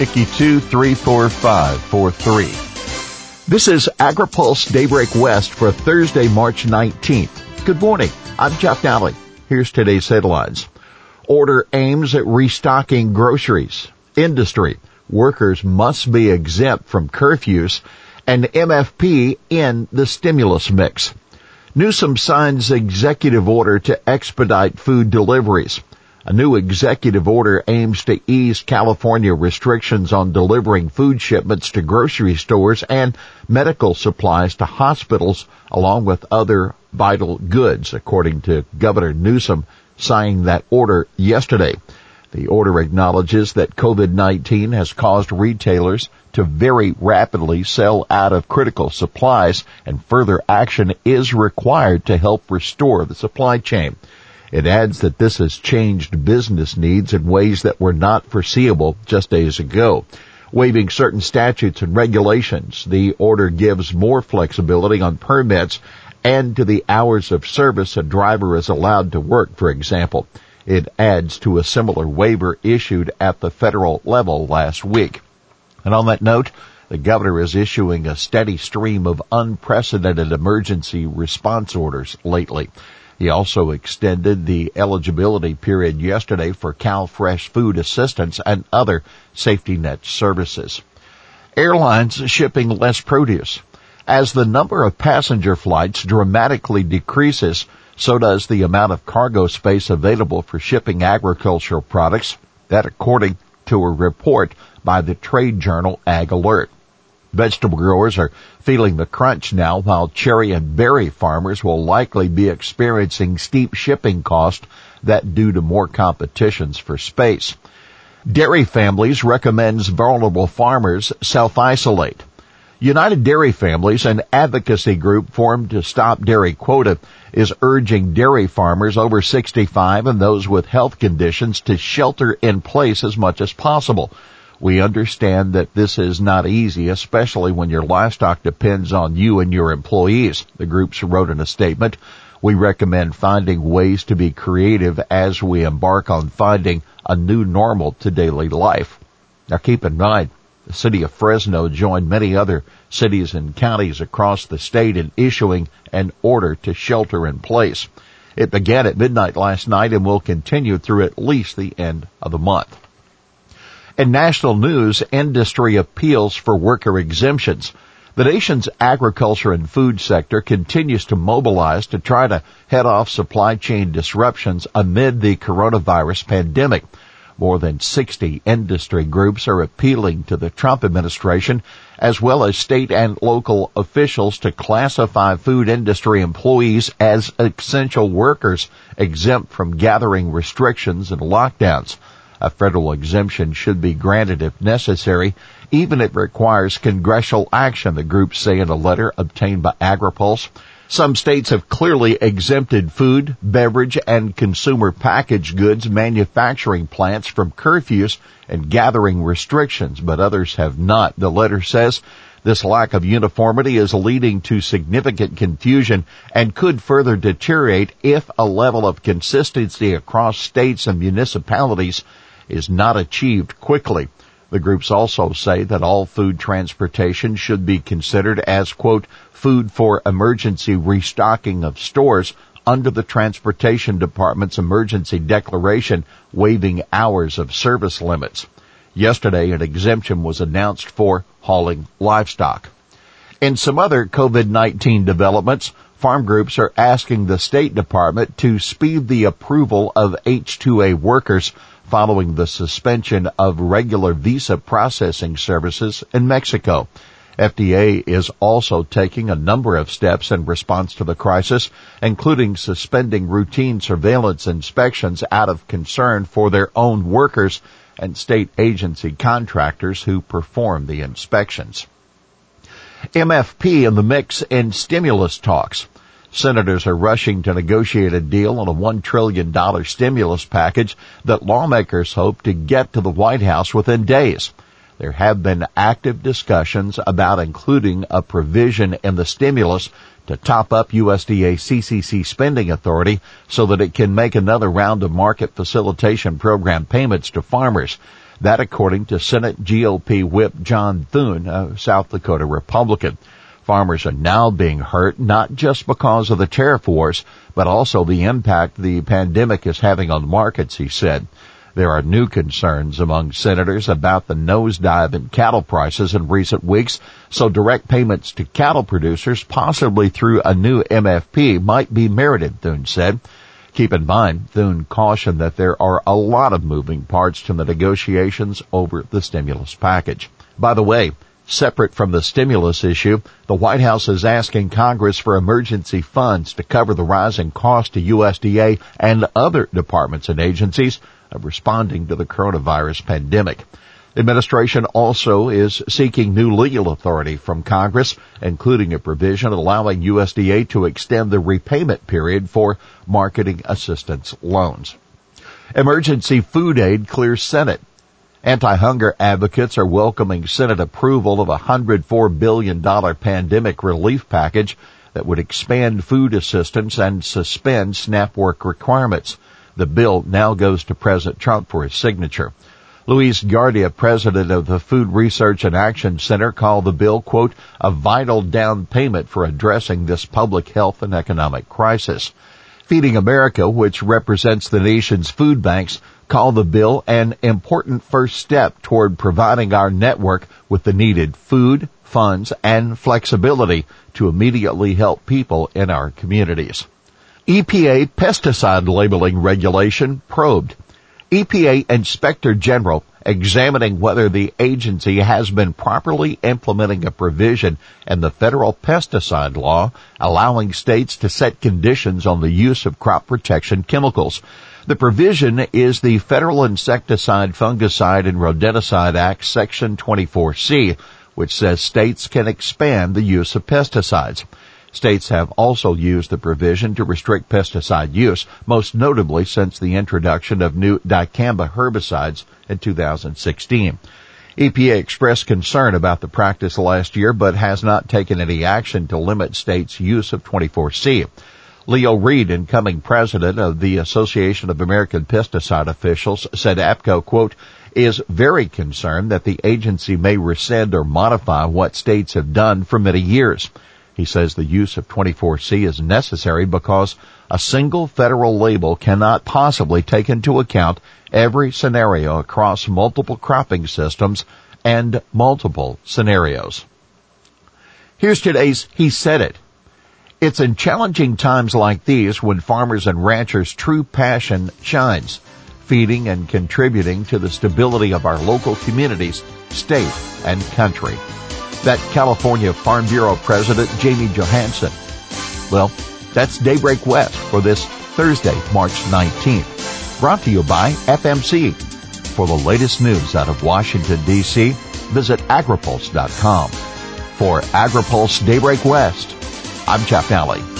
Icky 2345543. This is AgriPulse Daybreak West for Thursday, March 19th. Good morning. I'm Jeff Nalley. Here's today's headlines. Order aims at restocking groceries. Industry. Workers must be exempt from curfews and MFP in the stimulus mix. Newsom signs executive order to expedite food deliveries. A new executive order aims to ease California restrictions on delivering food shipments to grocery stores and medical supplies to hospitals along with other vital goods, according to Governor Newsom signing that order yesterday. The order acknowledges that COVID-19 has caused retailers to very rapidly sell out of critical supplies and further action is required to help restore the supply chain. It adds that this has changed business needs in ways that were not foreseeable just days ago. Waiving certain statutes and regulations, the order gives more flexibility on permits and to the hours of service a driver is allowed to work, for example. It adds to a similar waiver issued at the federal level last week. And on that note, the governor is issuing a steady stream of unprecedented emergency response orders lately. He also extended the eligibility period yesterday for CalFresh food assistance and other safety net services. Airlines shipping less produce. As the number of passenger flights dramatically decreases, so does the amount of cargo space available for shipping agricultural products. That according to a report by the trade journal Ag Alert. Vegetable growers are feeling the crunch now while cherry and berry farmers will likely be experiencing steep shipping costs that due to more competitions for space. Dairy Families recommends vulnerable farmers self-isolate. United Dairy Families, an advocacy group formed to stop dairy quota, is urging dairy farmers over 65 and those with health conditions to shelter in place as much as possible. We understand that this is not easy, especially when your livestock depends on you and your employees, the groups wrote in a statement. We recommend finding ways to be creative as we embark on finding a new normal to daily life. Now keep in mind, the city of Fresno joined many other cities and counties across the state in issuing an order to shelter in place. It began at midnight last night and will continue through at least the end of the month. In national news, industry appeals for worker exemptions. The nation's agriculture and food sector continues to mobilize to try to head off supply chain disruptions amid the coronavirus pandemic. More than 60 industry groups are appealing to the Trump administration as well as state and local officials to classify food industry employees as essential workers exempt from gathering restrictions and lockdowns. A federal exemption should be granted if necessary, even if it requires congressional action, the groups say in a letter obtained by AgriPulse. Some states have clearly exempted food, beverage, and consumer packaged goods manufacturing plants from curfews and gathering restrictions, but others have not. The letter says this lack of uniformity is leading to significant confusion and could further deteriorate if a level of consistency across states and municipalities is not achieved quickly. The groups also say that all food transportation should be considered as, quote, food for emergency restocking of stores under the Transportation Department's emergency declaration waiving hours of service limits. Yesterday, an exemption was announced for hauling livestock. In some other COVID-19 developments, farm groups are asking the State Department to speed the approval of H-2A workers following the suspension of regular visa processing services in Mexico. FDA is also taking a number of steps in response to the crisis, including suspending routine surveillance inspections out of concern for their own workers and state agency contractors who perform the inspections. MFP in the mix in stimulus talks. Senators are rushing to negotiate a deal on a $1 trillion stimulus package that lawmakers hope to get to the White House within days. There have been active discussions about including a provision in the stimulus to top up USDA CCC spending authority so that it can make another round of market facilitation program payments to farmers. That according to Senate GOP whip John Thune, a South Dakota Republican. Farmers are now being hurt not just because of the tariff wars, but also the impact the pandemic is having on markets, he said. There are new concerns among senators about the nosedive in cattle prices in recent weeks, so direct payments to cattle producers, possibly through a new MFP, might be merited, Thune said. Keep in mind, Thune cautioned that there are a lot of moving parts to the negotiations over the stimulus package. By the way, Separate from the stimulus issue, the White House is asking Congress for emergency funds to cover the rising cost to USDA and other departments and agencies of responding to the coronavirus pandemic. The administration also is seeking new legal authority from Congress, including a provision allowing USDA to extend the repayment period for marketing assistance loans. Emergency food aid clears Senate. Anti-hunger advocates are welcoming Senate approval of a $104 billion pandemic relief package that would expand food assistance and suspend SNAP work requirements. The bill now goes to President Trump for his signature. Luis Guardia, president of the Food Research and Action Center, called the bill, quote, a vital down payment for addressing this public health and economic crisis. Feeding America, which represents the nation's food banks, called the bill an important first step toward providing our network with the needed food, funds, and flexibility to immediately help people in our communities. EPA pesticide labeling regulation probed. EPA Inspector General examining whether the agency has been properly implementing a provision in the federal pesticide law allowing states to set conditions on the use of crop protection chemicals. The provision is the Federal Insecticide, Fungicide, and Rodenticide Act Section 24C, which says states can expand the use of pesticides. States have also used the provision to restrict pesticide use, most notably since the introduction of new dicamba herbicides in 2016. EPA expressed concern about the practice last year, but has not taken any action to limit states' use of 24C. Leo Reed, incoming president of the Association of American Pesticide Officials, said APCO, quote, is very concerned that the agency may rescind or modify what states have done for many years. He says the use of 24C is necessary because a single federal label cannot possibly take into account every scenario across multiple cropping systems and multiple scenarios. Here's today's He Said It. It's in challenging times like these when farmers and ranchers' true passion shines, feeding and contributing to the stability of our local communities, state, and country that California Farm Bureau President Jamie Johansson. Well, that's Daybreak West for this Thursday, March 19th. Brought to you by FMC. For the latest news out of Washington, D.C., visit agripulse.com. For AgriPulse Daybreak West, I'm Jeff Nalley.